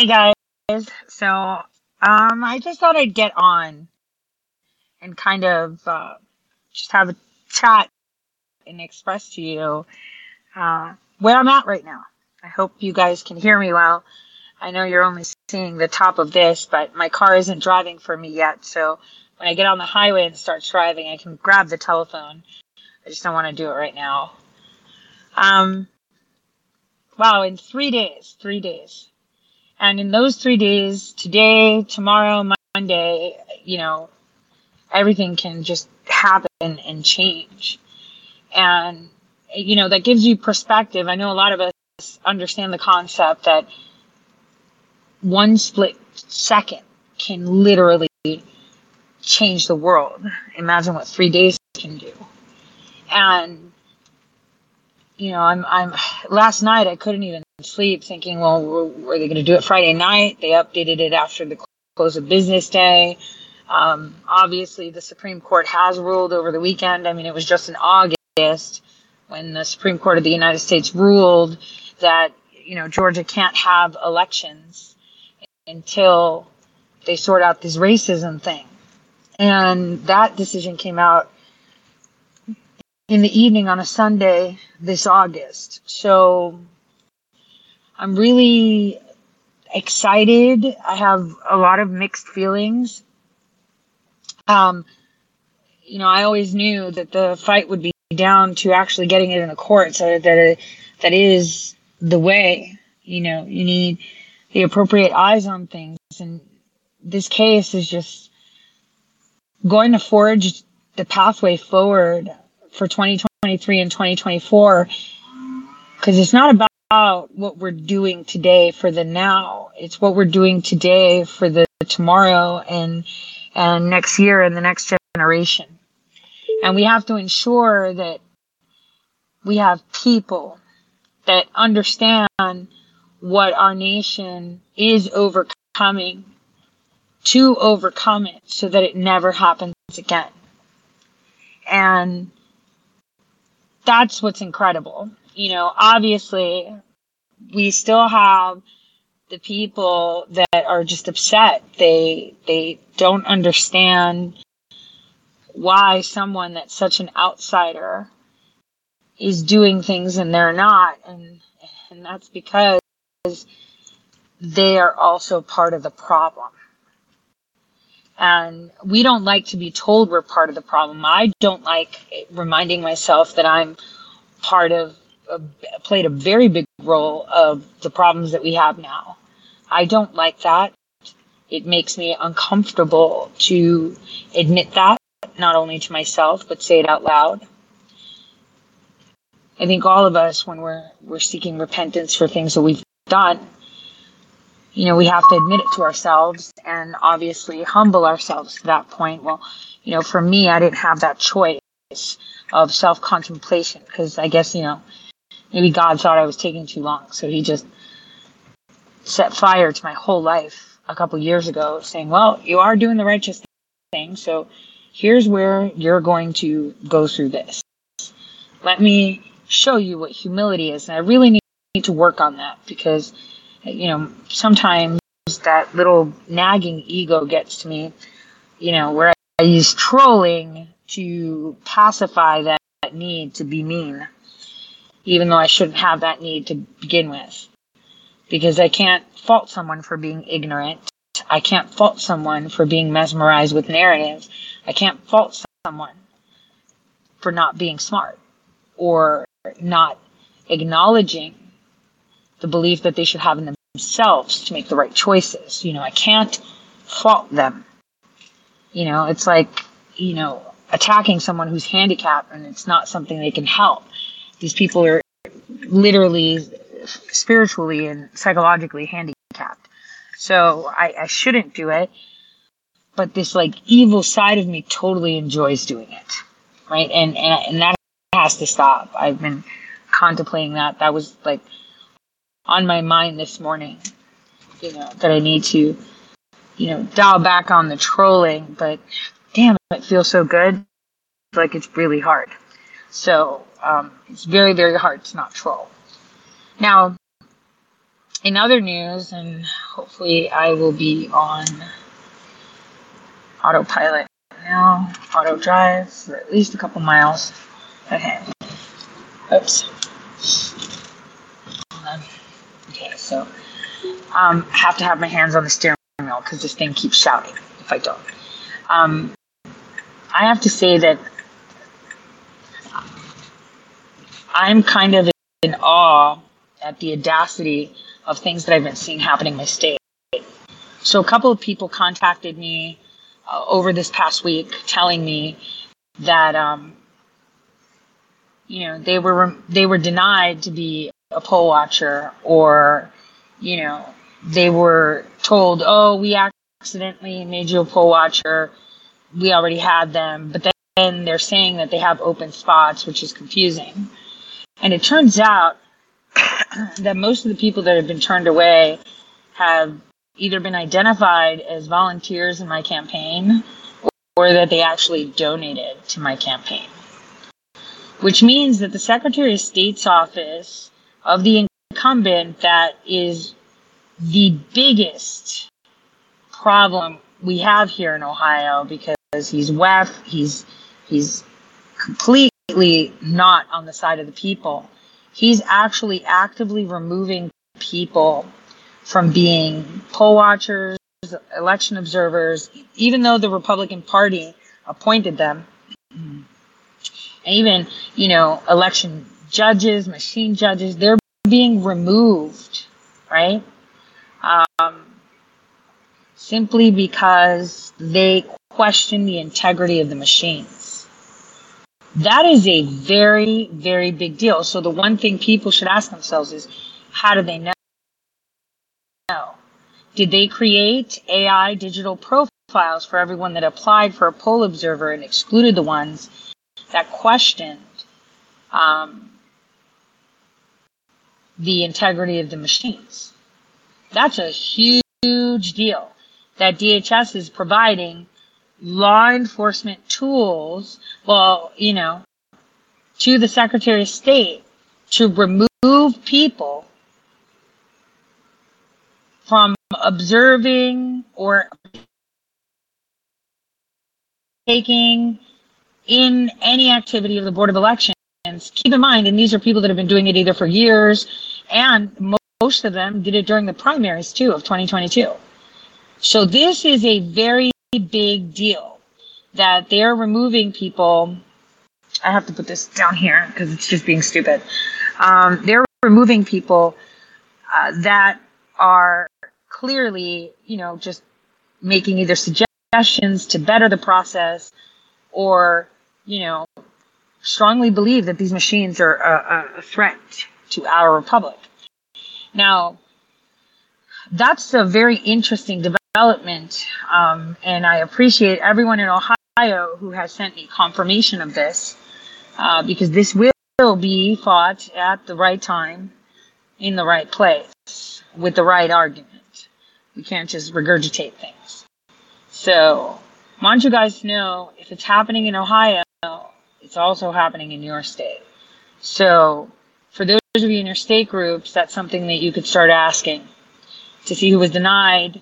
Hey guys. So, um, I just thought I'd get on and kind of uh, just have a chat and express to you uh, where I'm at right now. I hope you guys can hear me well. I know you're only seeing the top of this, but my car isn't driving for me yet. So when I get on the highway and start driving, I can grab the telephone. I just don't want to do it right now. Um, wow, in three days, three days. And in those three days, today, tomorrow, Monday, you know, everything can just happen and change. And, you know, that gives you perspective. I know a lot of us understand the concept that one split second can literally change the world. Imagine what three days can do. And, you know, I'm, I'm, last night I couldn't even sleep thinking, well, were they going to do it Friday night? They updated it after the close of business day. Um, obviously, the Supreme Court has ruled over the weekend. I mean, it was just in August when the Supreme Court of the United States ruled that, you know, Georgia can't have elections until they sort out this racism thing. And that decision came out in the evening on a Sunday this August. So I'm really excited. I have a lot of mixed feelings. Um, you know, I always knew that the fight would be down to actually getting it in the court, so that it, that is the way. You know, you need the appropriate eyes on things, and this case is just going to forge the pathway forward for 2023 and 2024 because it's not about about what we're doing today for the now. It's what we're doing today for the tomorrow and and next year and the next generation. And we have to ensure that we have people that understand what our nation is overcoming to overcome it so that it never happens again. And that's what's incredible you know, obviously we still have the people that are just upset. They they don't understand why someone that's such an outsider is doing things and they're not and and that's because they are also part of the problem. And we don't like to be told we're part of the problem. I don't like reminding myself that I'm part of played a very big role of the problems that we have now. I don't like that. It makes me uncomfortable to admit that, not only to myself, but say it out loud. I think all of us, when we're we're seeking repentance for things that we've done, you know, we have to admit it to ourselves and obviously humble ourselves to that point. Well, you know, for me, I didn't have that choice of self contemplation because I guess, you know, maybe God thought I was taking too long. So he just set fire to my whole life a couple years ago, saying, Well, you are doing the righteous thing. So here's where you're going to go through this. Let me show you what humility is. And I really need to work on that because, you know, sometimes that little nagging ego gets to me, you know, where I use trolling to pacify that need to be mean even though I shouldn't have that need to begin with. Because I can't fault someone for being ignorant. I can't fault someone for being mesmerized with narratives. I can't fault someone for not being smart or not acknowledging the belief that they should have in themselves to make the right choices. You know, I can't fault them. You know, it's like, you know, attacking someone who's handicapped and it's not something they can help. These people are literally, spiritually, and psychologically handicapped. So I, I shouldn't do it. But this like evil side of me totally enjoys doing it. Right. And, and, and that has to stop. I've been contemplating that. That was like on my mind this morning, you know, that I need to, you know, dial back on the trolling, but damn, it feels so good. Like it's really hard. So um, it's very, very hard to not troll. Now, in other news, and hopefully I will be on autopilot now, auto drive for at least a couple miles ahead. Oops. Okay, so um, have to have my hands on the steering wheel because this thing keeps shouting if I don't. Um, I have to say that I'm kind of in awe at the audacity of things that I've been seeing happening in my state. So a couple of people contacted me uh, over this past week telling me that um, you know they were they were denied to be a poll watcher or you know they were told oh we accidentally made you a poll watcher. We already had them. But then they're saying that they have open spots which is confusing and it turns out that most of the people that have been turned away have either been identified as volunteers in my campaign or that they actually donated to my campaign. Which means that the Secretary of State's office of the incumbent that is the biggest problem we have here in Ohio because he's WEF, he's he's completely not on the side of the people. He's actually actively removing people from being poll watchers, election observers, even though the Republican Party appointed them, and even, you know, election judges, machine judges, they're being removed, right? Um, simply because they question the integrity of the machines that is a very, very big deal. So the one thing people should ask themselves is, how do they know? Did they create AI digital profiles for everyone that applied for a poll observer and excluded the ones that questioned um, the integrity of the machines? That's a huge deal that DHS is providing law enforcement tools, well, you know, to the Secretary of State to remove people from observing or taking in any activity of the Board of Elections. Keep in mind, and these are people that have been doing it either for years, and most of them did it during the primaries too of 2022. So this is a very big deal that they're removing people. I have to put this down here because it's just being stupid. Um, they're removing people uh, that are clearly, you know, just making either suggestions to better the process or, you know, strongly believe that these machines are a, a threat to our republic. Now, that's a very interesting development development. Um, and I appreciate everyone in Ohio who has sent me confirmation of this uh, because this will be fought at the right time, in the right place, with the right argument. We can't just regurgitate things. So, I want you guys to know if it's happening in Ohio, it's also happening in your state. So, for those of you in your state groups, that's something that you could start asking to see who was denied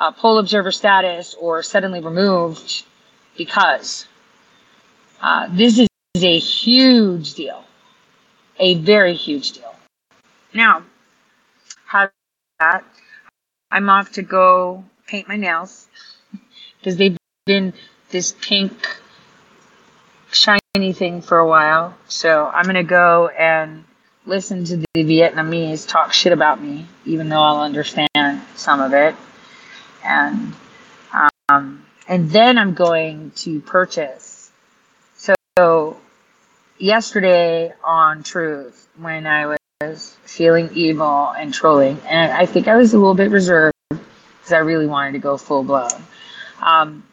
uh, poll observer status or suddenly removed because uh, this is a huge deal, a very huge deal. Now, how that? I'm off to go paint my nails because they've been this pink shiny thing for a while. So I'm gonna go and listen to the Vietnamese talk shit about me, even though I'll understand some of it and um, and then I'm going to purchase. So yesterday on Truth, when I was feeling evil and trolling, and I think I was a little bit reserved because I really wanted to go full blown. Um,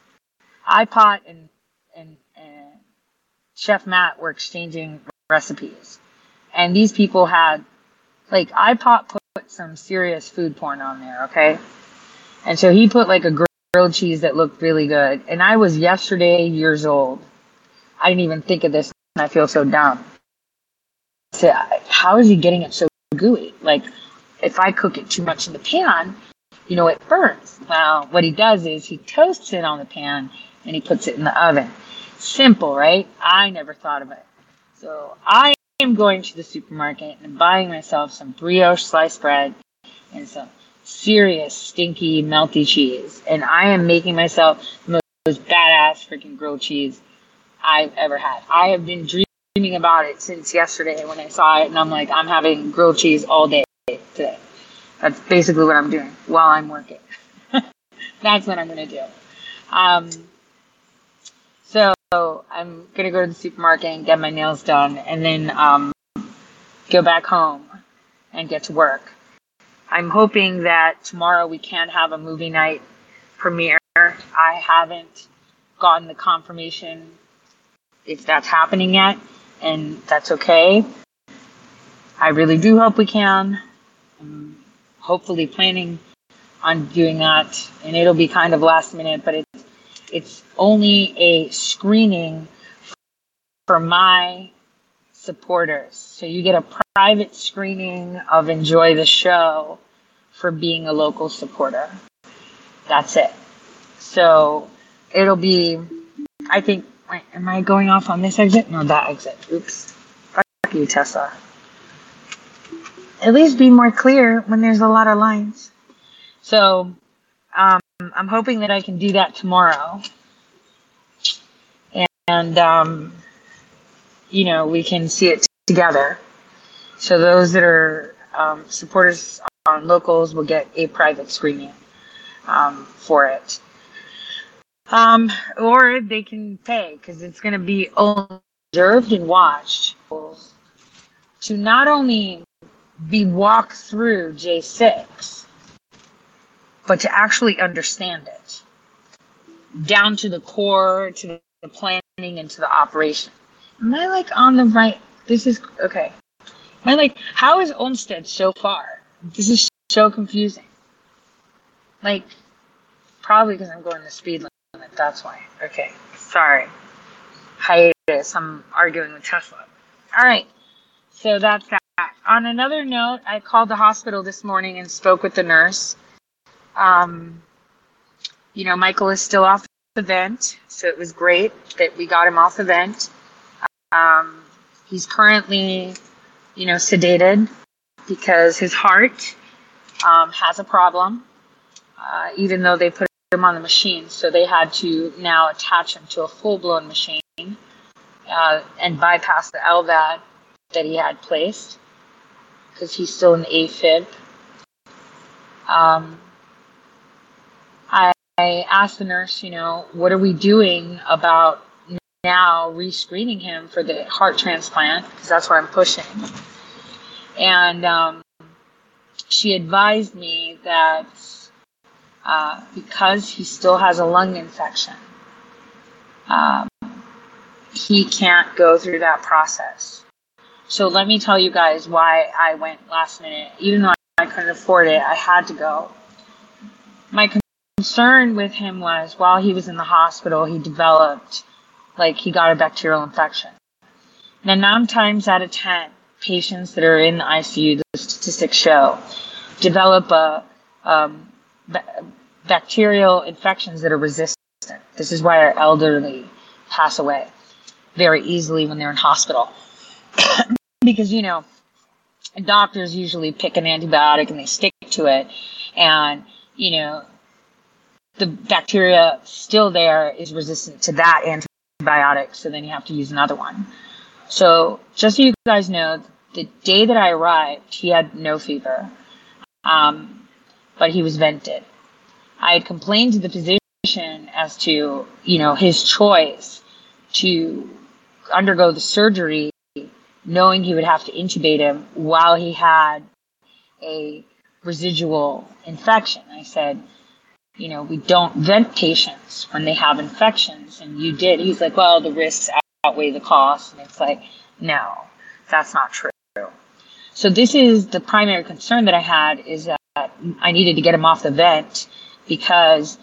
iPot and, and and Chef Matt were exchanging recipes, and these people had like iPot put some serious food porn on there. Okay and so he put like a grilled cheese that looked really good. And I was yesterday years old. I didn't even think of this and I feel so dumb. So how is he getting it so gooey? Like if I cook it too much in the pan, you know, it burns. Well, what he does is he toasts it on the pan and he puts it in the oven. Simple, right? I never thought of it. So I am going to the supermarket and buying myself some brioche sliced bread and some serious stinky melty cheese. And I am making myself the most badass freaking grilled cheese I've ever had. I have been dreaming about it since yesterday when I saw it, and I'm like, I'm having grilled cheese all day today. That's basically what I'm doing while I'm working. That's what I'm going to do. Um, so I'm going to go to the supermarket and get my nails done and then um, go back home and get to work. I'm hoping that tomorrow we can have a movie night premiere. I haven't gotten the confirmation if that's happening yet, and that's okay. I really do hope we can. I'm hopefully planning on doing that, and it'll be kind of last minute, but it's it's only a screening for my supporters. So you get a private screening of Enjoy the Show for being a local supporter. That's it. So it'll be, I think, wait, am I going off on this exit? No, that exit. Oops. Fuck you, Tesla. At least be more clear when there's a lot of lines. So, um, I'm hoping that I can do that tomorrow. And, um, you know, we can see it together. So those that are um, supporters on locals will get a private screening um, for it. Um, or they can pay because it's going to be observed and watched to not only be walked through J6, but to actually understand it down to the core, to the planning, and to the operation. Am I like on the right? This is okay. Am I like, how is Olmsted so far? This is so confusing. Like, probably because I'm going the speed limit. That's why. Okay. Sorry. Hiatus. I'm arguing with Tesla. All right. So that's that. On another note, I called the hospital this morning and spoke with the nurse. Um, you know, Michael is still off the vent, so it was great that we got him off the vent. Um, he's currently, you know, sedated because his heart um, has a problem, uh, even though they put him on the machine. So they had to now attach him to a full blown machine uh, and bypass the LVAD that he had placed because he's still in AFib. Um, I asked the nurse, you know, what are we doing about now rescreening him for the heart transplant because that's where I'm pushing. And um, she advised me that uh, because he still has a lung infection, um, he can't go through that process. So let me tell you guys why I went last minute. Even though I couldn't afford it, I had to go. My concern with him was while he was in the hospital, he developed like he got a bacterial infection. Now, nine times out of ten, patients that are in the ICU, the statistics show, develop a, um, bacterial infections that are resistant. This is why our elderly pass away very easily when they're in hospital. because, you know, doctors usually pick an antibiotic and they stick to it. And, you know, the bacteria still there is resistant to that so then you have to use another one. So just so you guys know, the day that I arrived, he had no fever, um, but he was vented. I had complained to the physician as to, you know, his choice to undergo the surgery, knowing he would have to intubate him while he had a residual infection. I said, you know, we don't vent patients when they have infections. And you did. He's like, well, the risks outweigh the cost. And it's like, no, that's not true. So this is the primary concern that I had is that I needed to get him off the vent because,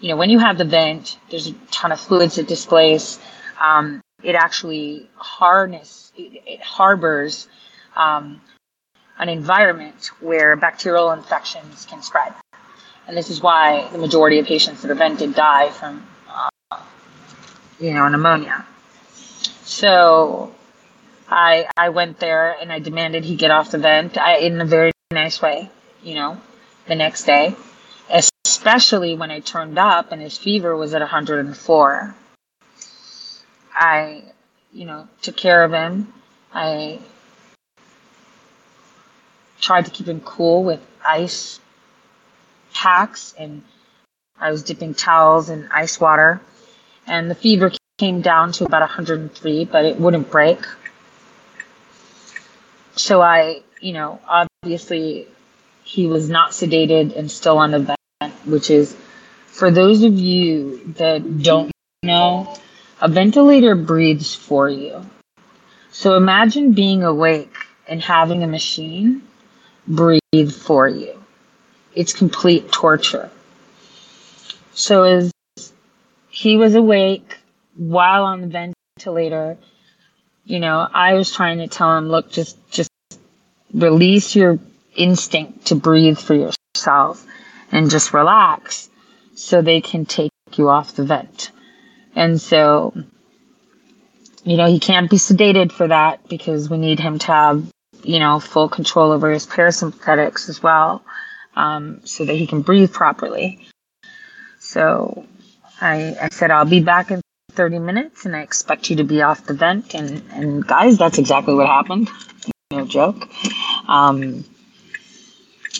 you know, when you have the vent, there's a ton of fluids that displace. Um, it actually harness, it, it harbors um, an environment where bacterial infections can spread. And this is why the majority of patients that are vented die from, uh, you know, pneumonia. So I I went there and I demanded he get off the vent I, in a very nice way, you know, the next day, especially when I turned up and his fever was at 104. I, you know, took care of him. I tried to keep him cool with ice packs and I was dipping towels in ice water and the fever came down to about 103 but it wouldn't break so I, you know, obviously he was not sedated and still on the vent, which is for those of you that don't know, a ventilator breathes for you. So imagine being awake and having a machine breathe for you. It's complete torture. So as he was awake while on the ventilator, you know, I was trying to tell him, look, just just release your instinct to breathe for yourself and just relax so they can take you off the vent. And so, you know, he can't be sedated for that because we need him to have, you know, full control over his parasympathetics as well, um, so that he can breathe properly. So I, I said, I'll be back in 30 minutes and I expect you to be off the vent. And, and guys, that's exactly what happened. No joke. Um,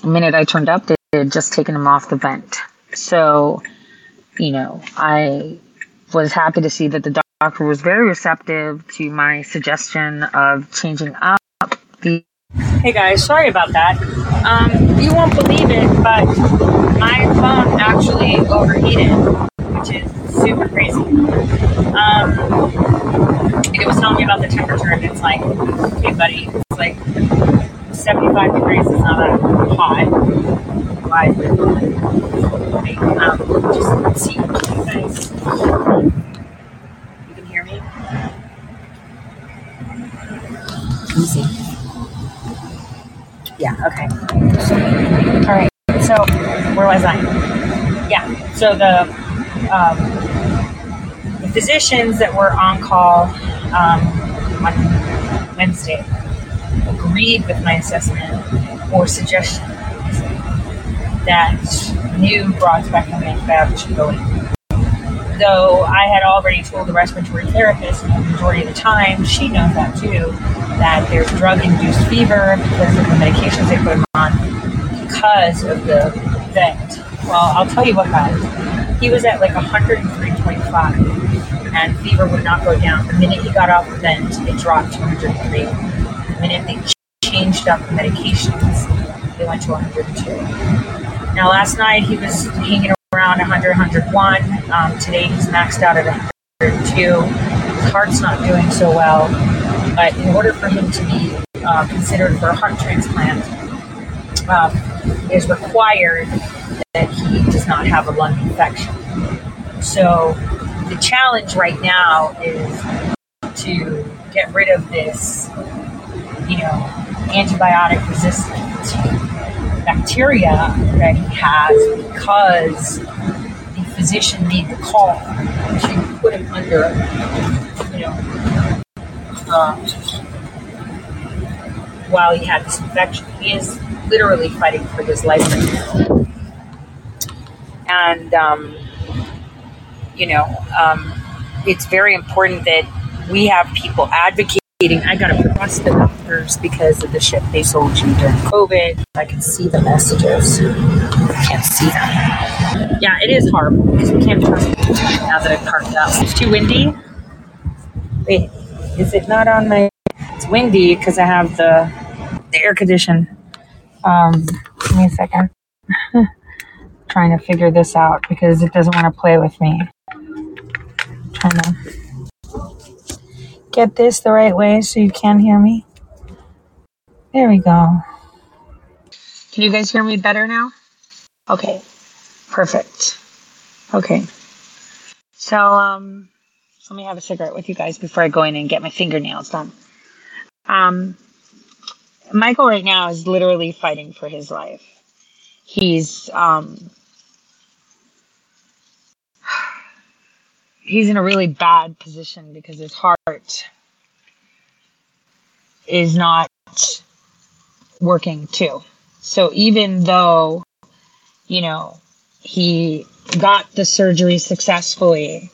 the minute I turned up, they had just taken him off the vent. So, you know, I was happy to see that the doctor was very receptive to my suggestion of changing up. Hey guys, sorry about that. Um, you won't believe it, but my phone actually overheated, which is super crazy. Um, it was telling me about the temperature, and it's like, hey, buddy, it's like 75 degrees is not that hot. Why um, just see you guys. You can hear me? Let me see. Yeah, okay. All right. So, where was I? Yeah. So the um, the physicians that were on call um, on Wednesday agreed with my assessment or suggestion that new broad spectrum antibiotics should go in. Though I had already told the respiratory therapist the majority of the time, she knows that too, that there's drug induced fever because of the medications they put him on because of the vent. Well, I'll tell you what, guys. He was at like 103.5 and fever would not go down. The minute he got off the vent, it dropped to 103. The minute they changed up the medications, they went to 102. Now, last night he was hanging around 100, 101. Um, today he's maxed out at 102. His heart's not doing so well, but in order for him to be uh, considered for a heart transplant, um, is required that he does not have a lung infection. So the challenge right now is to get rid of this, you know, antibiotic resistant bacteria that he has because the physician made the call to put him under, you know, um, while he had this infection. He is literally fighting for his life right now. And, um, you know, um, it's very important that we have people advocating. I got trust the doctors because of the shit they sold you during COVID. I can see the messages. I can't see them. Yeah, it is horrible because we can't trust now that I've parked up. It's too windy. Wait, is it not on my? It's windy because I have the the air condition. Um, give me a second. trying to figure this out because it doesn't want to play with me. trying to get this the right way so you can hear me. There we go. Can you guys hear me better now? Okay. Perfect. Okay. So um let me have a cigarette with you guys before I go in and get my fingernails done. Um Michael right now is literally fighting for his life. He's um, he's in a really bad position because his heart is not working too. So even though, you know, he got the surgery successfully,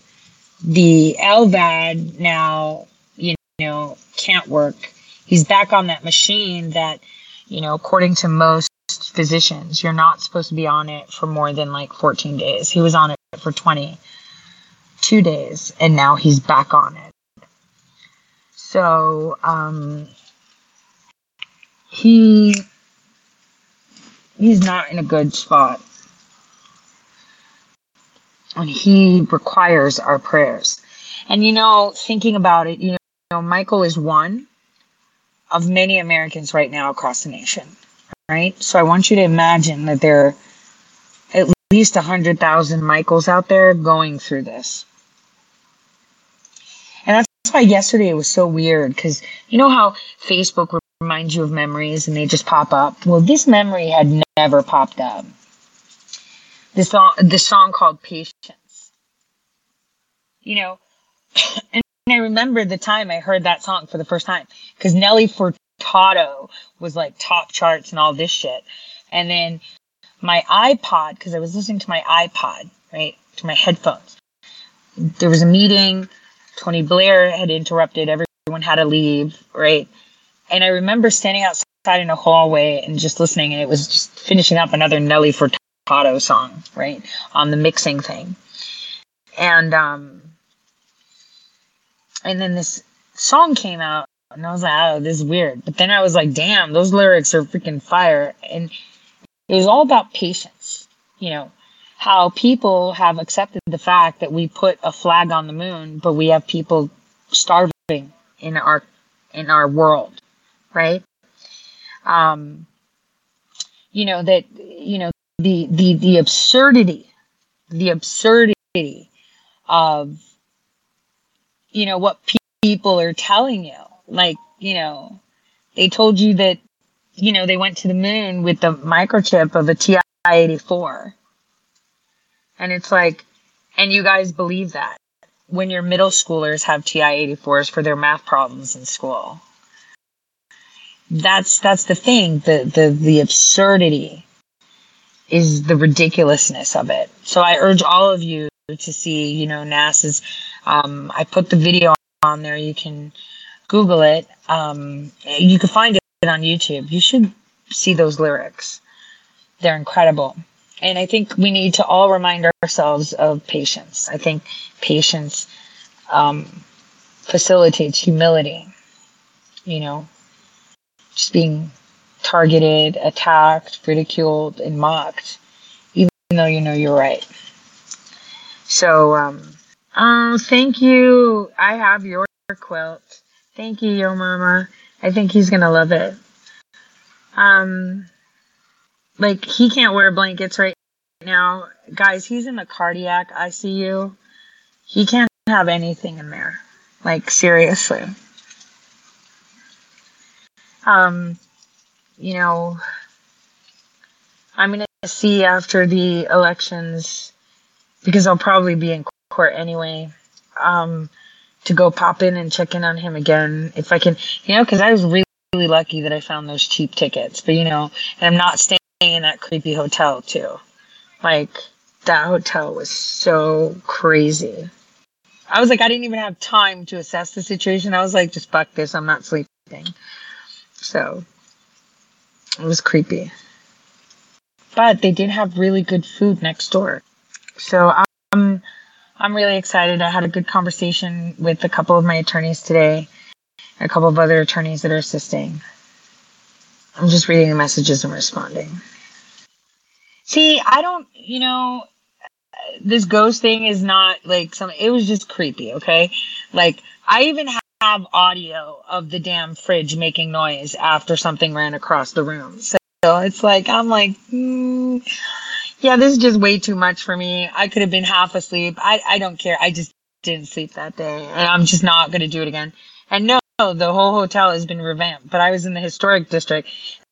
the LVAD now, you know, can't work. He's back on that machine that, you know, according to most physicians, you're not supposed to be on it for more than like 14 days. He was on it for 22 days and now he's back on it. So, um, he he's not in a good spot. And he requires our prayers. And you know, thinking about it, you know, Michael is one of many Americans right now across the nation, right? So I want you to imagine that there are at least 100,000 Michaels out there going through this. That's why yesterday it was so weird because you know how Facebook remind you of memories and they just pop up. Well, this memory had never popped up. This song, this song called Patience. You know, and I remember the time I heard that song for the first time because Nelly Furtado was like top charts and all this shit. And then my iPod, because I was listening to my iPod, right, to my headphones. There was a meeting. Tony Blair had interrupted. Everyone had to leave, right? And I remember standing outside in a hallway and just listening, and it was just finishing up another Nelly Furtado song, right, on the mixing thing. And um, and then this song came out, and I was like, oh, this is weird. But then I was like, damn, those lyrics are freaking fire. And it was all about patience, you know, how people have accepted the fact that we put a flag on the moon, but we have people starving in our in our world right? Um, you know that you know the the the absurdity, the absurdity of you know what pe- people are telling you. Like you know, they told you that you know they went to the moon with the microchip of a TI eighty four, and it's like, and you guys believe that when your middle schoolers have TI 84s for their math problems in school that's that's the thing. The the the absurdity is the ridiculousness of it. So I urge all of you to see, you know, NASA's. Um, I put the video on there. You can Google it. Um, you can find it on YouTube. You should see those lyrics. They're incredible. And I think we need to all remind ourselves of patience. I think patience um, facilitates humility. You know, just being targeted, attacked, ridiculed, and mocked, even though you know you're right. So, um, oh, thank you. I have your quilt. Thank you, Yo Mama. I think he's gonna love it. Um, like he can't wear blankets right now, guys. He's in the cardiac ICU. He can't have anything in there. Like seriously um, you know, I'm to see after the elections because I'll probably be in court anyway. Um, to go pop in and check in on him again if I can, you know, because I was really, really lucky that I found those cheap tickets. But you know, and I'm not staying in that creepy hotel too. Like that hotel was so crazy. I was like, I didn't even have time to assess the situation. I was like, just fuck this. I'm not sleeping. So it was creepy. But they did have really good food next door. So I'm I'm really excited. I had a good conversation with a couple of my attorneys today, a couple of other attorneys that are assisting. I'm just reading the messages and responding. See, I don't, you know, this ghost thing is not like some, it was just creepy, okay? Like, I even have audio of the damn fridge making noise after something ran across the room. So it's like, I'm like, mm, yeah, this is just way too much for me. I could have been half asleep. I, I don't care. I just didn't sleep that day, and I'm just not going to do it again. And no, Oh, the whole hotel has been revamped, but I was in the historic district.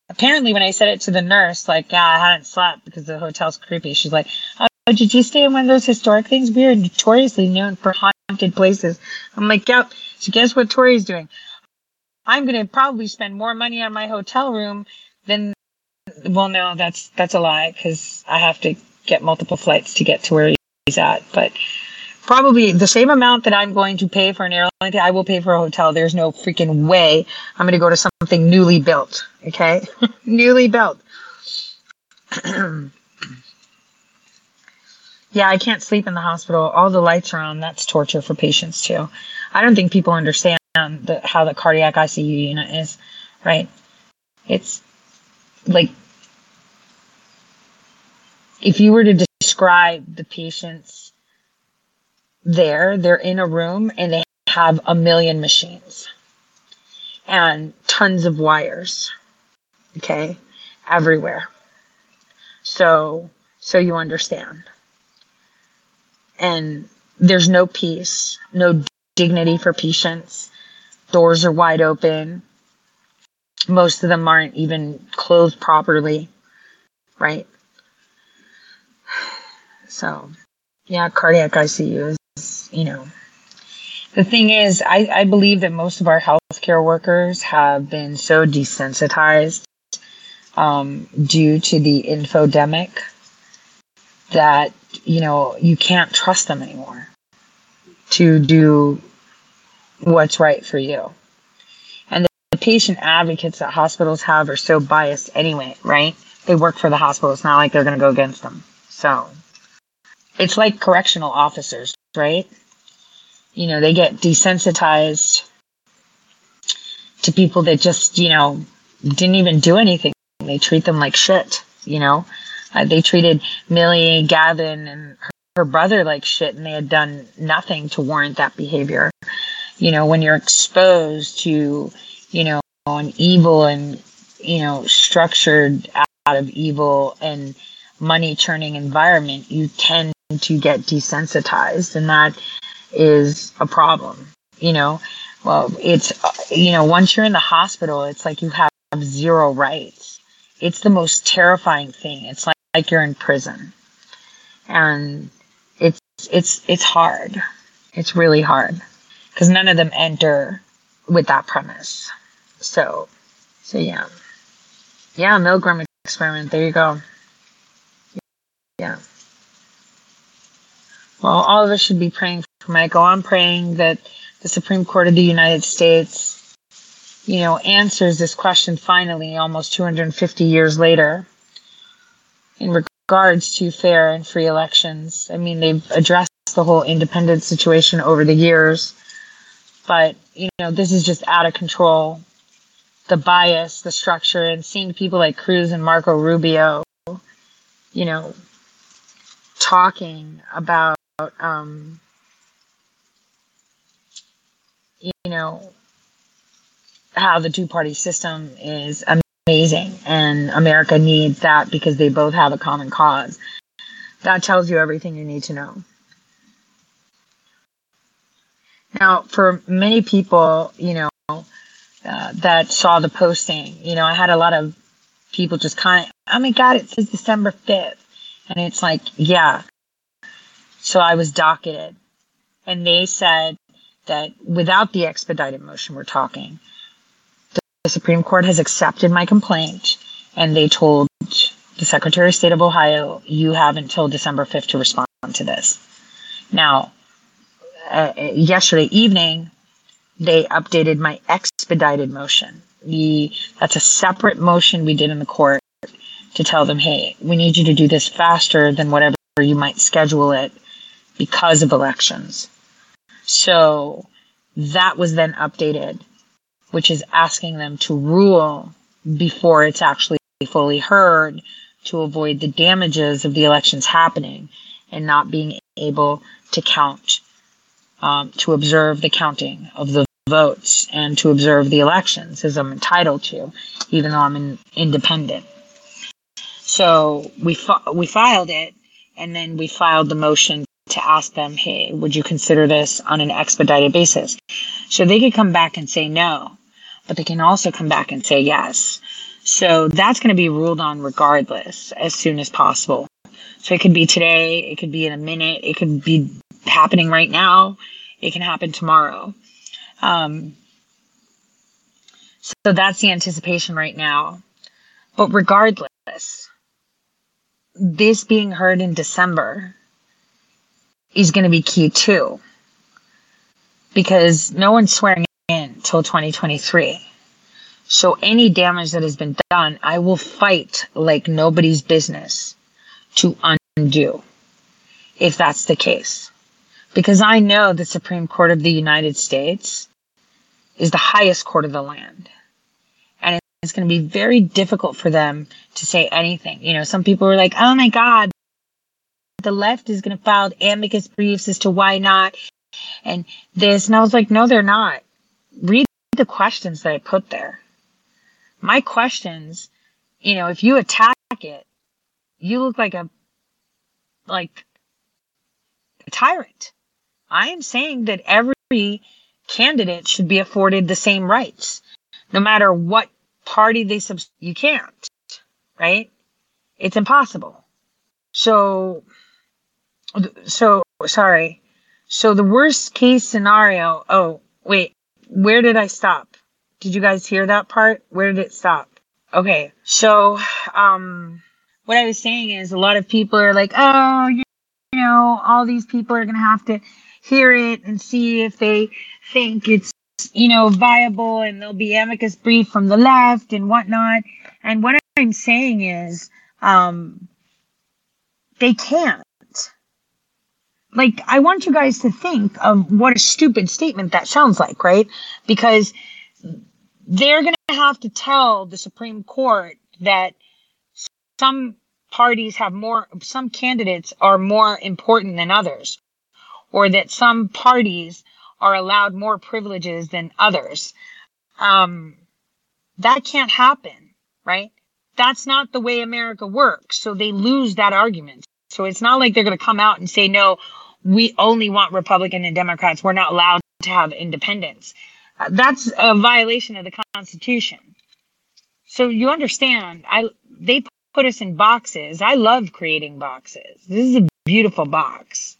Apparently, when I said it to the nurse, like, yeah, I hadn't slept because the hotel's creepy. She's like, oh, did you stay in one of those historic things? We are notoriously known for haunted places. I'm like, yep. So guess what Tori's doing? I'm going to probably spend more money on my hotel room than. Well, no, that's that's a lie because I have to get multiple flights to get to where he's at. But probably the same amount that I'm going to pay for an airline, I will pay for a hotel. There's no freaking way I'm going to go to something newly built. Okay, newly built. yeah, I can't sleep in the hospital. All the lights are on. That's torture for patients too. I don't think people understand the, how the cardiac ICU unit is, right? It's like if you were to describe the patients there, they're in a room and they have a million machines and tons of wires, okay, everywhere. So, so you understand. And there's no peace, no dignity for patients. Doors are wide open. Most of them aren't even closed properly, right? So, yeah, cardiac ICU is, you know. The thing is, I, I believe that most of our healthcare workers have been so desensitized um, due to the infodemic that, you know, you can't trust them anymore to do what's right for you. And the, the patient advocates that hospitals have are so biased anyway, right? They work for the hospital. It's not like they're going to go against them. So it's like correctional officers, right? You know, they get desensitized to people that just, you know, didn't even do anything. They treat them like shit, you know? Uh, they treated Millie Gavin and her, her brother like shit, and they had done nothing to warrant that behavior. You know, when you're exposed to, you know, an evil and, you know, structured out of evil and money churning environment, you tend to get desensitized and that is a problem you know? Well it's you know once you're in the hospital it's like you have zero rights. It's the most terrifying thing. It's like, like you're in prison. And it's it's it's hard. It's really hard because none of them enter with that premise. So so yeah. Yeah milgram experiment. There you go. Yeah well, all of us should be praying for Michael. I'm praying that the Supreme Court of the United States, you know, answers this question finally, almost 250 years later, in regards to fair and free elections. I mean, they've addressed the whole independent situation over the years, but, you know, this is just out of control. The bias, the structure, and seeing people like Cruz and Marco Rubio, you know, talking about um, you know, how the two party system is amazing and America needs that because they both have a common cause. That tells you everything you need to know. Now, for many people, you know, uh, that saw the posting, you know, I had a lot of people just kind of, oh my God, it says December 5th. And it's like, yeah, so I was docketed. And they said that without the expedited motion we're talking, the Supreme Court has accepted my complaint and they told the Secretary of State of Ohio, you have until December 5th to respond to this. Now, uh, yesterday evening, they updated my expedited motion. The, that's a separate motion we did in the court to tell them, hey, we need you to do this faster than whatever you might schedule it because of elections. So that was then updated, which is asking them to rule before it's actually fully heard to avoid the damages of the elections happening and not being able to count, um, to observe the counting of the votes and to observe the elections as I'm entitled to, even though I'm an independent. So we fi- we filed it, and then we filed the motion to ask them, hey, would you consider this on an expedited basis? So they could come back and say no, but they can also come back and say yes. So that's going to be ruled on regardless as soon as possible. So it could be today, it could be in a minute, it could be happening right now, it can happen tomorrow. Um, so that's the anticipation right now. But regardless, this being heard in December is going to be key too. Because no one's swearing in till 2023. So any damage that has been done, I will fight like nobody's business to undo if that's the case. Because I know the Supreme Court of the United States is the highest court of the land. And it's going to be very difficult for them to say anything. You know, some people are like, oh my God, the left is going to file amicus briefs as to why not and this. And I was like, no, they're not. Read the questions that I put there. My questions, you know, if you attack it, you look like a, like a tyrant. I am saying that every candidate should be afforded the same rights, no matter what party they sub. You can't, right? It's impossible. So, so sorry. So the worst case scenario. Oh, wait. Where did I stop? Did you guys hear that part? Where did it stop? Okay. So, um, what I was saying is a lot of people are like, oh, you know, all these people are going to have to hear it and see if they think it's, you know, viable and there'll be amicus brief from the left and whatnot. And what I'm saying is, um, they can't. Like, I want you guys to think of what a stupid statement that sounds like, right? Because they're going to have to tell the Supreme Court that some parties have more, some candidates are more important than others, or that some parties are allowed more privileges than others. Um, that can't happen, right? That's not the way America works. So they lose that argument. So it's not like they're going to come out and say, no, we only want Republican and Democrats. We're not allowed to have independents. Uh, that's a violation of the Constitution. So you understand, I they put us in boxes. I love creating boxes. This is a beautiful box.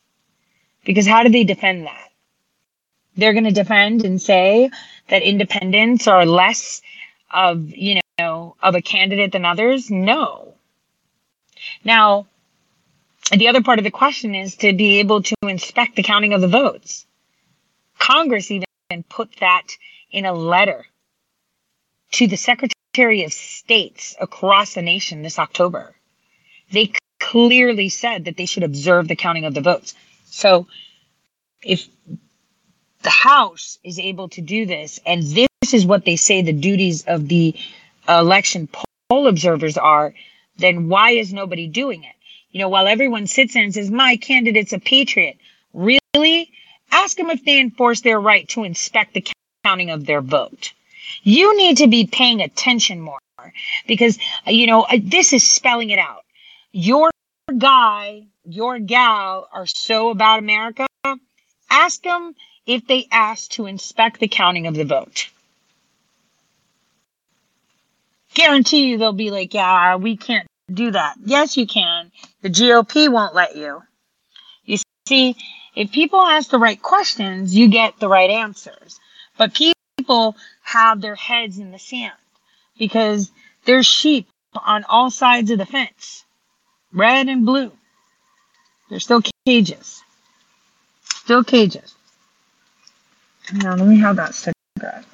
Because how do they defend that? They're going to defend and say that independents are less of, you know, of a candidate than others? No. Now, the other part of the question is to be able to inspect the counting of the votes. Congress even put that in a letter to the Secretary of States across the nation this October. They clearly said that they should observe the counting of the votes. So if the House is able to do this, and this is what they say the duties of the election poll observers are, then why is nobody doing it? You know, while everyone sits there and says, my candidate's a patriot, really? Ask them if they enforce their right to inspect the counting of their vote. You need to be paying attention more because, you know, this is spelling it out. Your guy, your gal are so about America. Ask them if they ask to inspect the counting of the vote. Guarantee you they'll be like, yeah, we can't do that. Yes, you can. The GOP won't let you. You see, if people ask the right questions, you get the right answers. But people have their heads in the sand because there's sheep on all sides of the fence, red and blue. They're still cages. Still cages. Now, let me have that cigarette.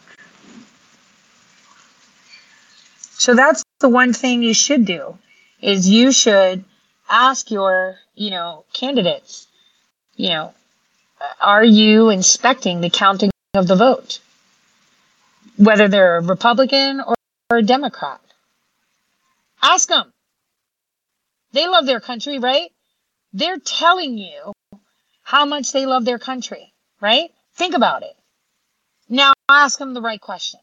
So that's the one thing you should do is you should ask your, you know, candidates you know, are you inspecting the counting of the vote? Whether they're a Republican or, a Democrat. Ask them. They love their country, right? They're telling you how much they love their country, right? Think about it. Now ask them the right question.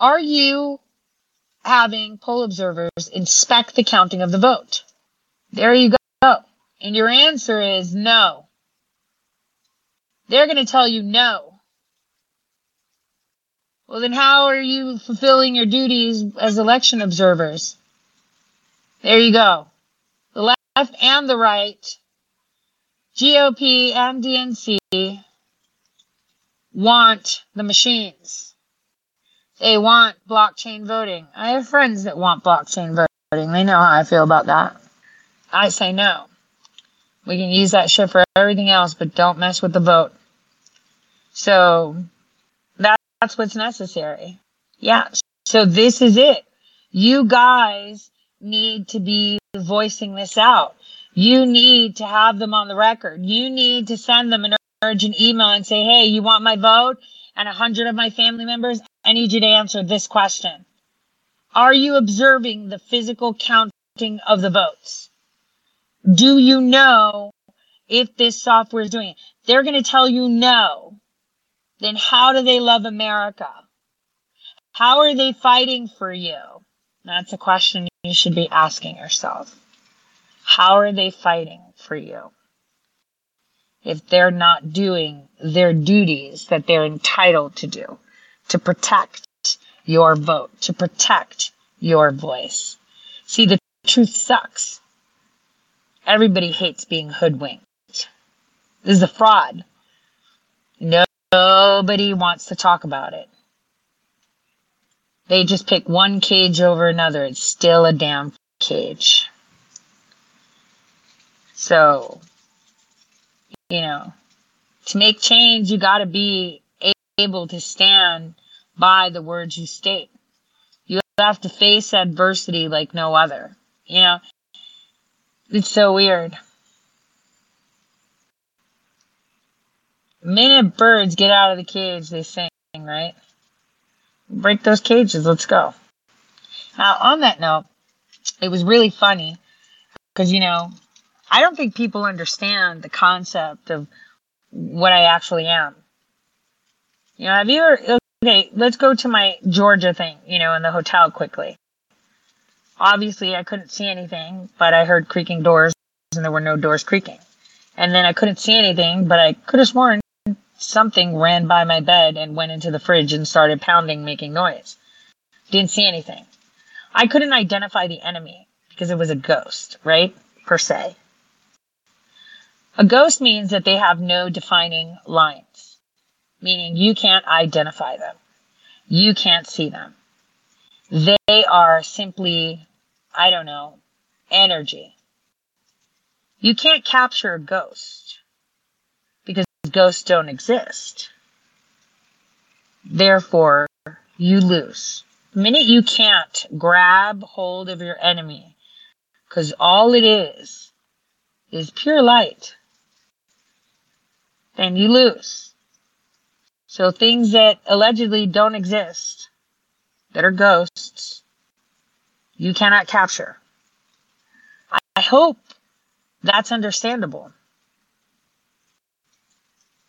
Are you having poll observers inspect the counting of the vote? There you go. And your answer is no. They're going to tell you no. Well, then how are you fulfilling your duties as election observers? There you go. The left and the right, GOP and DNC, want the machines. They want blockchain voting. I have friends that want blockchain voting. They know how I feel about that. I say no. We can use that shit for everything else, but don't mess with the vote. So that, that's what's necessary. Yeah. So this is it. You guys need to be voicing this out. You need to have them on the record. You need to send them an urgent email and say, Hey, you want my vote? And a hundred of my family members, I need you to answer this question. Are you observing the physical counting of the votes? Do you know if this software is doing it? They're going to tell you no. Then how do they love America? How are they fighting for you? That's a question you should be asking yourself. How are they fighting for you? If they're not doing their duties that they're entitled to do to protect your vote, to protect your voice. See, the truth sucks. Everybody hates being hoodwinked. This is a fraud. Nobody wants to talk about it. They just pick one cage over another. It's still a damn cage. So, you know, to make change, you got to be able to stand by the words you state. You have to face adversity like no other. You know, it's so weird. The minute birds get out of the cage, they sing, right? break those cages. Let's go. Now, on that note, it was really funny because, you know, I don't think people understand the concept of what I actually am. You know, have you ever, okay, let's go to my Georgia thing, you know, in the hotel quickly. Obviously, I couldn't see anything, but I heard creaking doors and there were no doors creaking. And then I couldn't see anything, but I could have sworn something ran by my bed and went into the fridge and started pounding, making noise. Didn't see anything. I couldn't identify the enemy because it was a ghost, right? Per se. A ghost means that they have no defining lines, meaning you can't identify them. You can't see them. They are simply, I don't know, energy. You can't capture a ghost because ghosts don't exist. Therefore, you lose. The minute you can't grab hold of your enemy, because all it is is pure light, then you lose. So things that allegedly don't exist, that are ghosts, you cannot capture. I hope that's understandable.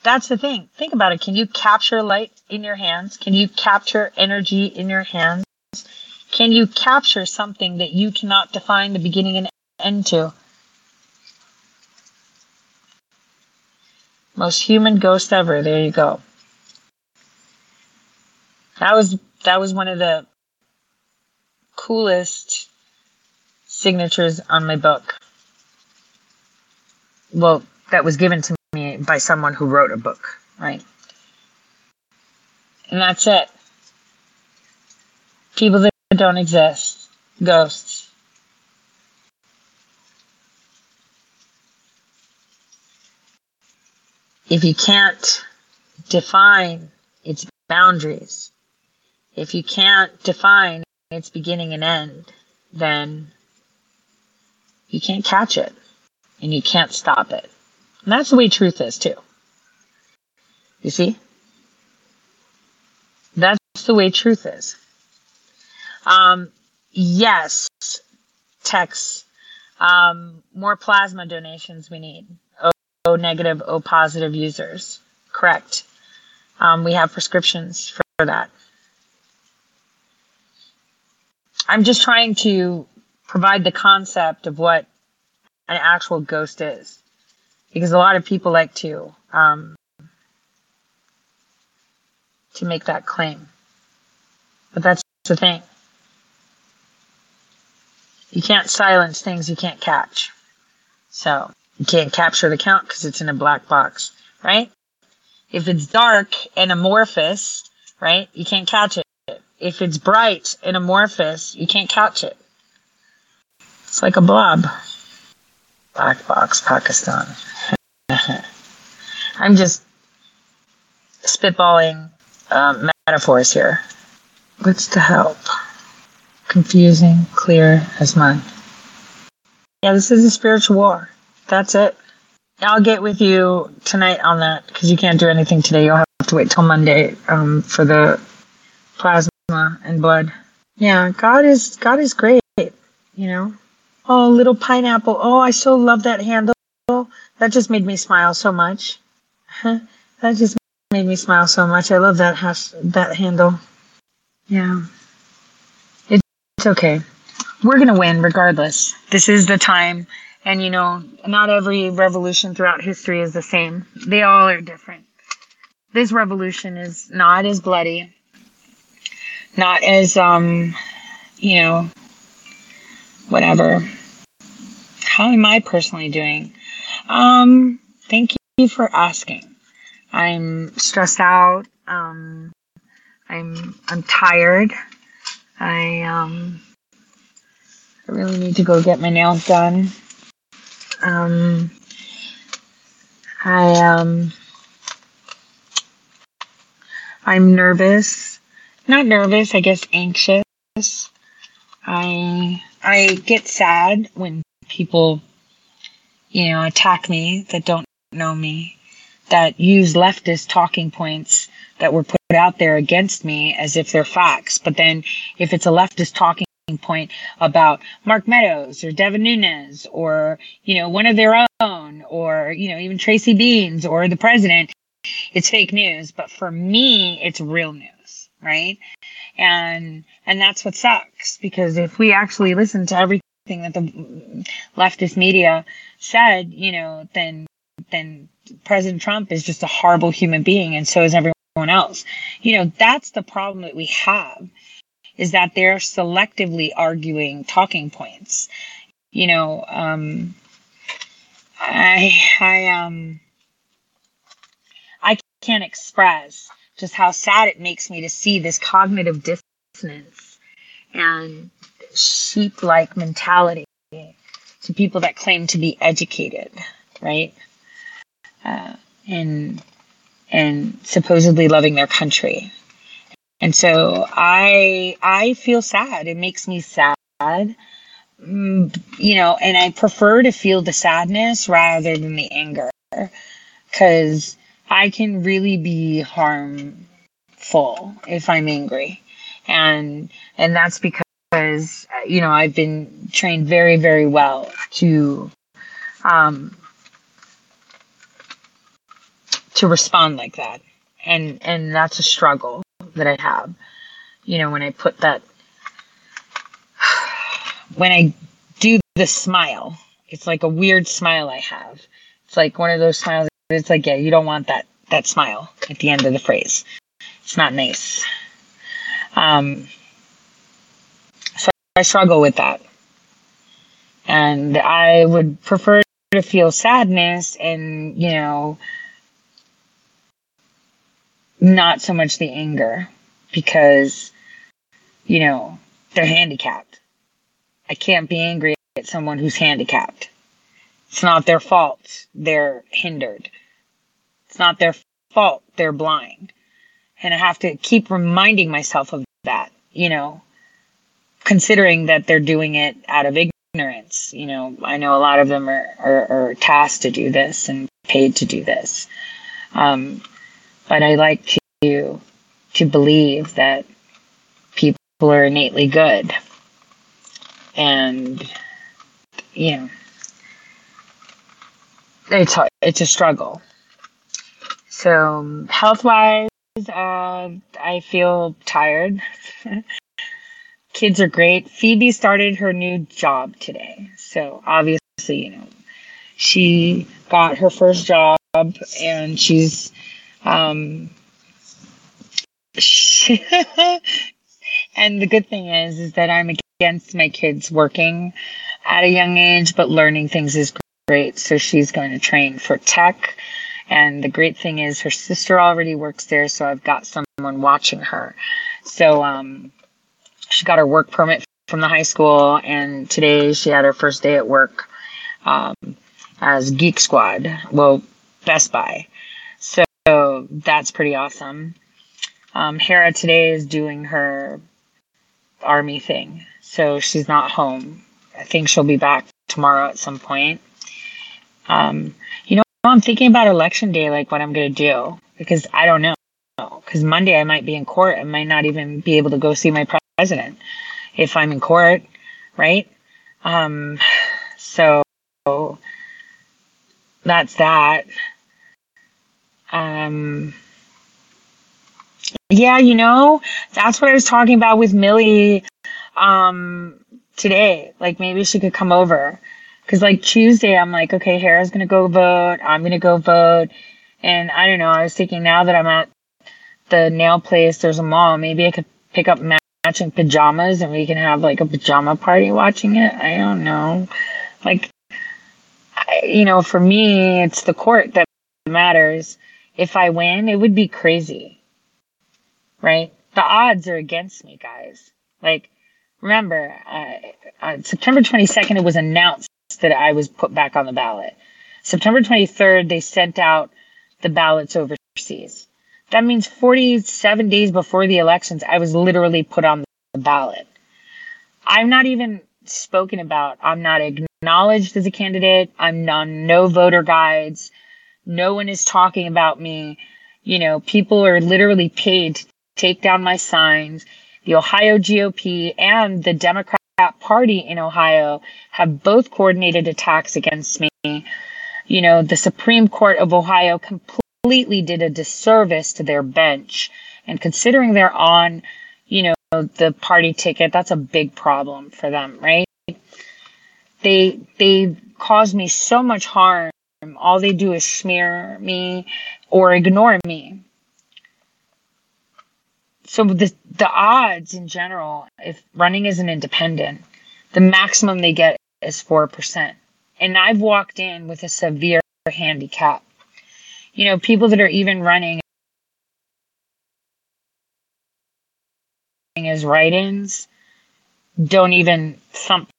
That's the thing. Think about it. Can you capture light in your hands? Can you capture energy in your hands? Can you capture something that you cannot define the beginning and end to? Most human ghost ever. There you go. That was that was one of the coolest signatures on my book. Well, that was given to me by someone who wrote a book, right? And that's it. People that don't exist, ghosts. If you can't define its boundaries, if you can't define its beginning and end, then you can't catch it and you can't stop it. And that's the way truth is too. You see? That's the way truth is. Um, yes, Tex. Um, more plasma donations we need. O, negative, O positive users. Correct. Um, we have prescriptions for, for that. I'm just trying to provide the concept of what an actual ghost is. Because a lot of people like to um, to make that claim. But that's the thing. You can't silence things you can't catch. So you can't capture the count because it's in a black box, right? If it's dark and amorphous, right, you can't catch it. If it's bright and amorphous, you can't catch it. It's like a blob. Black box, Pakistan. I'm just spitballing uh, metaphors here. What's to help? Confusing, clear as mud. Yeah, this is a spiritual war. That's it. I'll get with you tonight on that because you can't do anything today. You'll have to wait till Monday um, for the plasma and blood. Yeah, God is God is great. You know. Oh, little pineapple. Oh, I so love that handle. That just made me smile so much. that just made me smile so much. I love that hash, that handle. Yeah. It's okay. We're to win regardless. This is the time. And, you know, not every revolution throughout history is the same. They all are different. This revolution is not as bloody, not as, um, you know, whatever. How am I personally doing? Um, thank you for asking. I'm stressed out. Um, I'm I'm tired. I um I really need to go get my nails done. Um I um I'm nervous. Not nervous, I guess anxious. I I get sad when people you know attack me that don't know me that use leftist talking points that were put out there against me as if they're facts. But then if it's a leftist talking point about Mark Meadows or Devin Nunes or, you know, one of their own or, you know, even Tracy Beanz or the president, it's fake news. But for me, it's real news, right? And, and that's what sucks because if we actually listen to everything that the leftist media said, you know, then, then President Trump is just a horrible human being and so is everyone else. You know, that's the problem that we have is that they're selectively arguing talking points. You know, um, I, I, um, I can't express just how sad it makes me to see this cognitive dissonance and sheep like mentality to people that claim to be educated, right? Uh, and and supposedly loving their country. And so I I feel sad. It makes me sad. Mm, you know, and I prefer to feel the sadness rather than the anger cuz I can really be harmful if I'm angry. And and that's because you know, I've been trained very very well to um to respond like that. And and that's a struggle that I have. You know, when I put that when I do the smile, it's like a weird smile I have. It's like one of those smiles it's like, yeah, you don't want that that smile at the end of the phrase. It's not nice. Um so I struggle with that. And I would prefer to feel sadness and, you know, not so much the anger because, you know, they're handicapped. I can't be angry at someone who's handicapped. It's not their fault. They're hindered. It's not their fault. They're blind. And I have to keep reminding myself of that, you know, considering that they're doing it out of ignorance. You know, I know a lot of them are, are, are tasked to do this and paid to do this. Um, but I like to to believe that people are innately good. And you know it's it's a struggle. So health wise, uh, I feel tired. Kids are great. Phoebe started her new job today. So obviously, you know, she got her first job and she's um and the good thing is is that I'm against my kids working at a young age but learning things is great so she's going to train for tech and the great thing is her sister already works there so I've got someone watching her so um she got her work permit from the high school, and today she had her first day at work um, as Geek Squad. Well, Best Buy. So that's pretty awesome. Um, Hera today is doing her army thing, so she's not home. I think she'll be back tomorrow at some point. Um, you know, I'm thinking about election day, like what I'm gonna do because I don't know. Because Monday I might be in court. I might not even be able to go see my president if I'm in court, right? Um, so that's that. Um, yeah, you know, that's what I was talking about with Millie um, today. Like maybe she could come over. Cause like Tuesday, I'm like, okay, Hera's gonna go vote. I'm gonna go vote. And I don't know. I was thinking now that I'm at the nail place, there's a mall. Maybe I could pick up matching pajamas and we can have like a pajama party watching it. I don't know. Like, I, you know, for me, it's the court that matters. If I win, it would be crazy. Right? The odds are against me, guys. Like, remember, uh, on September 22nd, it was announced that I was put back on the ballot. September 23rd, they sent out the ballots overseas. That means 47 days before the elections, I was literally put on the ballot. I'm not even spoken about. I'm not acknowledged as a candidate. I'm on no voter guides. No one is talking about me. You know, people are literally paid to take down my signs. The Ohio GOP and the Democrat Party in Ohio have both coordinated attacks against me. You know, the Supreme Court of Ohio completely did a disservice to their bench. And considering they're on, you know, the party ticket, that's a big problem for them, right? They they cause me so much harm. All they do is smear me or ignore me. So the the odds in general, if running as an independent, the maximum they get is four percent. And I've walked in with a severe handicap you know, people that are even running as write-ins don't even thump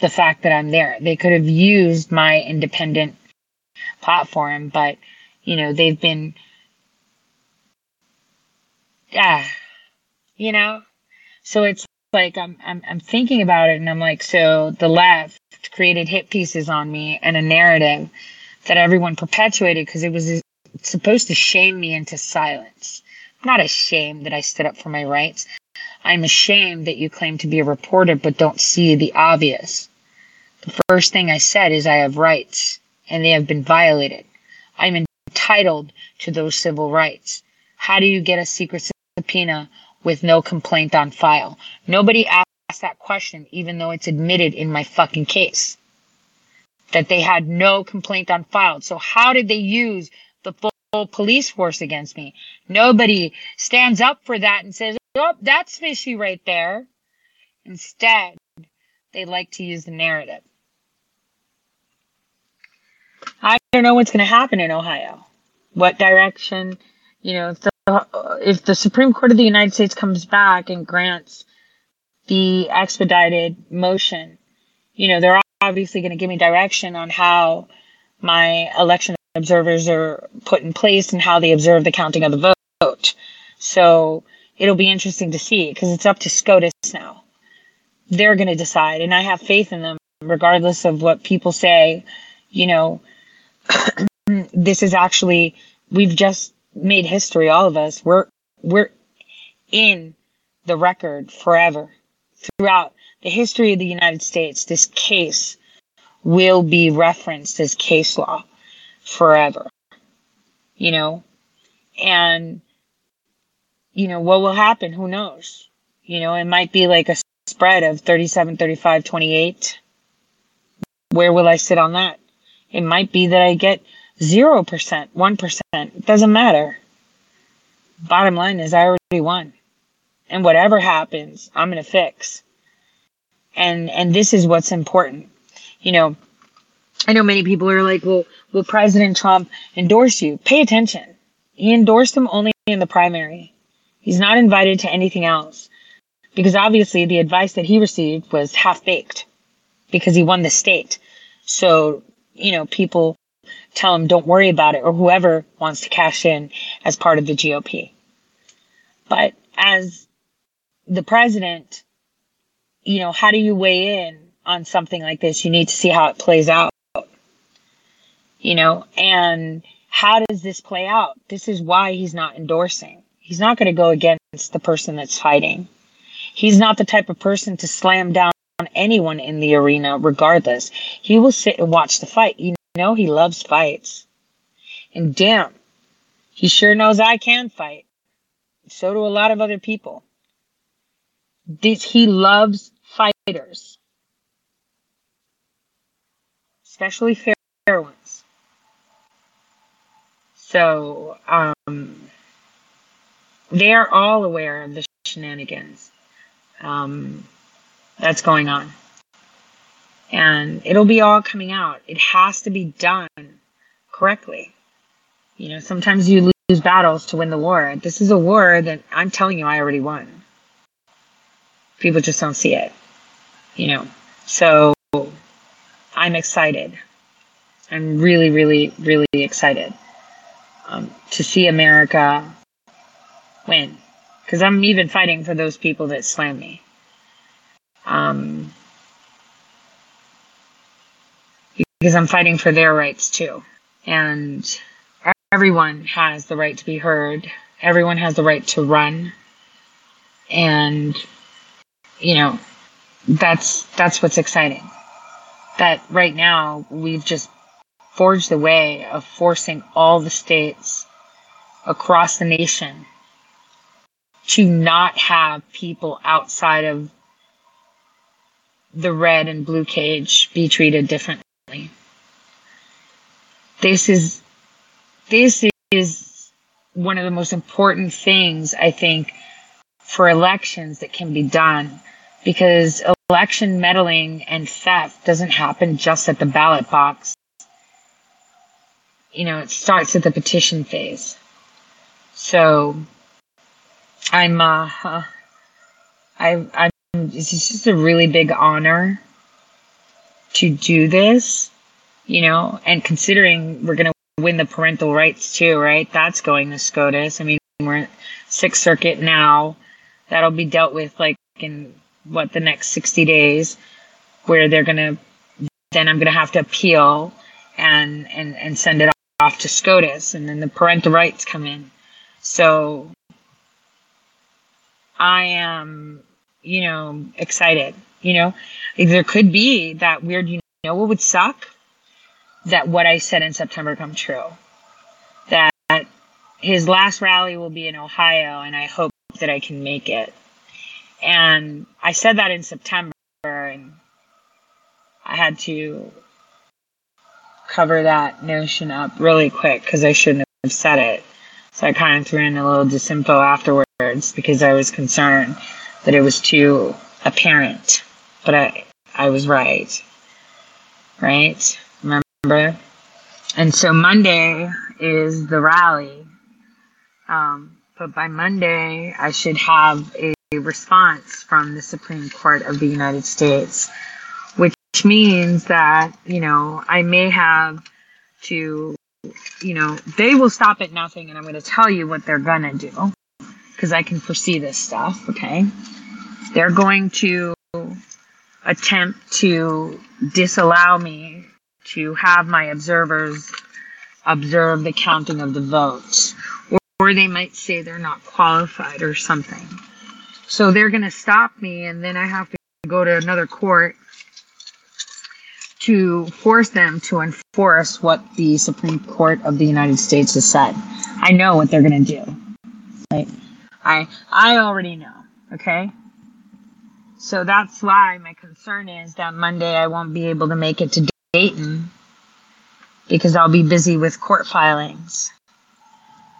the fact that I'm there. They could have used my independent platform, but you know, they've been yeah, you know. So it's like I'm I'm I'm thinking about it and I'm like, so the left created hit pieces on me and a narrative that everyone perpetuated because it was supposed to shame me into silence. I'm not ashamed that I stood up for my rights. I'm ashamed that you claim to be a reporter but don't see the obvious. The first thing I said is I have rights and they have been violated. I'm entitled to those civil rights. How do you get a secret subpoena with no complaint on file? Nobody asked that question even though it's admitted in my fucking case that they had no complaint on file. So how did they use the full police force against me? Nobody stands up for that and says, oh, that's fishy right there. Instead, they like to use the narrative. I don't know what's going to happen in Ohio. What direction, you know, if the, uh, if the Supreme Court of the United States comes back and grants the expedited motion, you know, they're obviously going to give me direction on how my election observers are put in place and how they observe the counting of the vote. So it'll be interesting to see because it's up to SCOTUS now. They're going to decide, and I have faith in them, regardless of what people say. You know, this is actually we've just made history. All of us, we're we're in the record forever throughout the history of the United States, this case will be referenced as case law forever. You know? And, you know, what will happen? Who knows? You know, it might be like a spread of 37, 35, 28. Where will I sit on that? It might be that I get 0%, 1%. It doesn't matter. Bottom line is I already won. And whatever happens, I'm going to fix. And and this is what's important. You know, I know many people are like, "Well, will President Trump endorse you?" Pay attention. He endorsed him only in the primary. He's not invited to anything else because obviously the advice that he received was half baked because he won the state. So, you know, people tell him don't worry about it or whoever wants to cash in as part of the GOP. But as the president, you know, how do you weigh in on something like this? You need to see how it plays out. You know, and how does this play out? This is why he's not endorsing. He's not going to go against the person that's fighting. He's not the type of person to slam down on anyone in the arena, regardless. He will sit and watch the fight. You know, he loves fights. And damn, he sure knows I can fight. So do a lot of other people. This, he loves fighters, especially fair ones. So, um, they are all aware of the shenanigans um, that's going on. And it'll be all coming out. It has to be done correctly. You know, sometimes you lose battles to win the war. This is a war that I'm telling you I already won. People just don't see it. You know. So I'm excited. I'm really, really, really excited um, to see America win. Because I'm even fighting for those people that slam me. Um, because I'm fighting for their rights too. And everyone has the right to be heard. Everyone has the right to run. And, you know, that's, that's what's exciting. That right now we've just forged the way of forcing all the states across the nation to not have people outside of the red and blue cage be treated differently. This is this is one of the most important things I think for elections that can be done because election meddling and theft doesn't happen just at the ballot box. You know, it starts at the petition phase. So I'm uh, I I'm it's just a really big honor to do this, you know, and considering we're gonna win the parental rights too, right? That's going to SCOTUS. I mean, we're Sixth Circuit now. That'll be dealt with like in what the next 60 days, where they're gonna then I'm gonna have to appeal and and and send it off to SCOTUS, and then the parental rights come in. So I am, you know, excited. You know, there could be that weird, you know, what would suck? That what I said in September come true. That his last rally will be in Ohio, and I hope that I can make it. And I said that in September, and I had to cover that notion up really quick because I shouldn't have said it. So I kind of threw in a little disinfo afterwards because I was concerned that it was too apparent. But I, I was right. Right? Remember? And so Monday is the rally. Um, but by Monday, I should have a response from the Supreme Court of the United States, which means that, you know, I may have to, you know, they will stop at nothing and I'm going to tell you what they're going to do because I can foresee this stuff, okay? They're going to attempt to disallow me to have my observers observe the counting of the votes. Or, or they might say they're not qualified or something. So they're going to stop me, and then I have to go to another court to force them to enforce what the Supreme Court of the United States has said. I know what they're going to do. Right? I I already know. Okay. So that's why my concern is that Monday I won't be able to make it to Dayton because I'll be busy with court filings.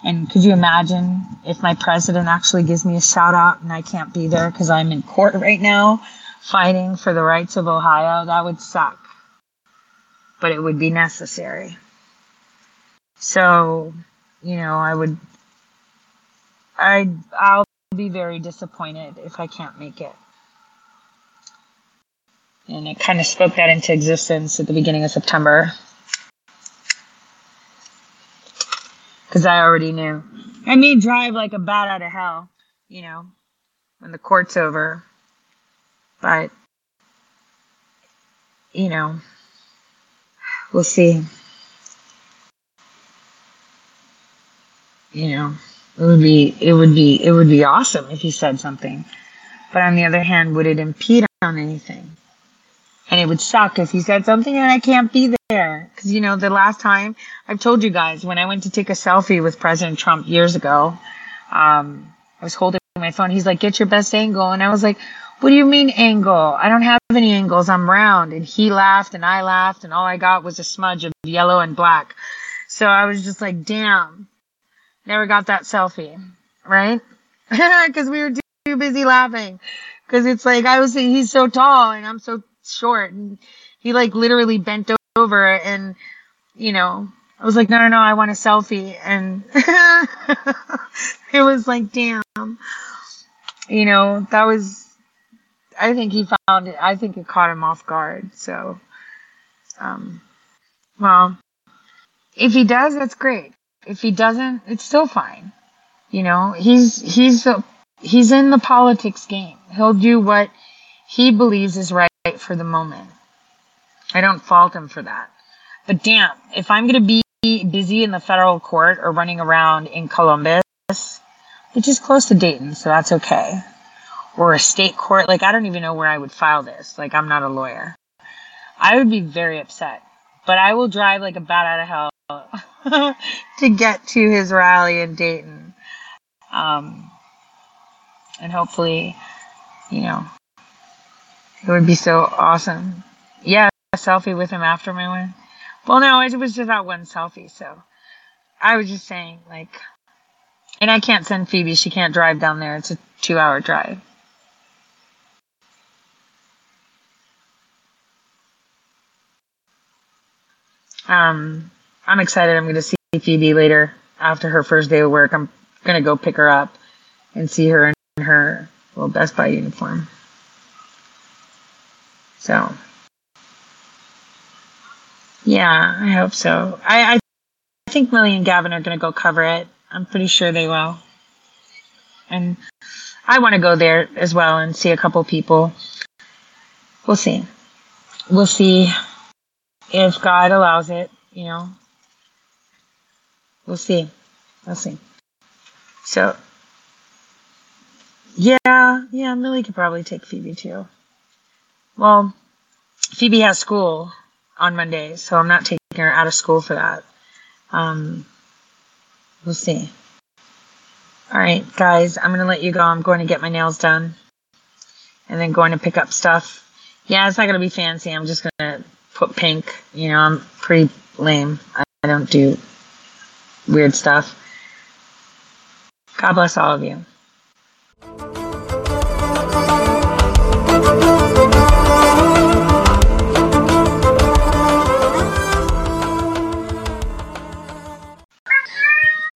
And could you imagine if my president actually gives me a shout out and I can't be there because I'm in court right now fighting for the rights of Ohio? That would suck. But it would be necessary. So, you know, I would, I, I'll be very disappointed if I can't make it. And I kind of spoke that into existence at the beginning of September. because I already knew. I may drive like a bat out of hell, you know, when the court's over. But, you know, we'll see. You know, it would be, it would be, it would be awesome if he said something. But on the other hand, would it impede on anything? And it would suck if he said something and I can't be there. Cause you know, the last time I've told you guys when I went to take a selfie with President Trump years ago, um, I was holding my phone. He's like, get your best angle. And I was like, what do you mean angle? I don't have any angles. I'm round. And he laughed and I laughed and all I got was a smudge of yellow and black. So I was just like, damn, never got that selfie. Right? Cause we were too busy laughing. Cause it's like, I was, he's so tall and I'm so short and he like literally bent over and you know I was like no no no I want a selfie and it was like damn you know that was I think he found it I think it caught him off guard so um well if he does that's great if he doesn't it's still fine you know he's he's a, he's in the politics game he'll do what he believes is right for the moment. I don't fault him for that. But damn, if I'm going to be busy in the federal court or running around in Columbus, which is close to Dayton, so that's okay, or a state court, like I don't even know where I would file this. Like I'm not a lawyer. I would be very upset. But I will drive like a bat out of hell to get to his rally in Dayton. Um, and hopefully, you know, it would be so awesome. Yeah, a selfie with him after my win. Well, no, it was just that one selfie. So I was just saying, like, and I can't send Phoebe. She can't drive down there. It's a two hour drive. Um, I'm excited. I'm going to see Phoebe later after her first day of work. I'm going to go pick her up and see her in her little Best Buy uniform. So, yeah, I hope so. I, I think Millie and Gavin are going to go cover it. I'm pretty sure they will. And I want to go there as well and see a couple people. We'll see. We'll see if God allows it, you know. We'll see. We'll see. So, yeah, yeah, Millie could probably take Phoebe too. Well, Phoebe has school on Monday, so I'm not taking her out of school for that. Um, we'll see. All right, guys, I'm going to let you go. I'm going to get my nails done and then going to pick up stuff. Yeah, it's not going to be fancy. I'm just going to put pink. You know, I'm pretty lame. I don't do weird stuff. God bless all of you.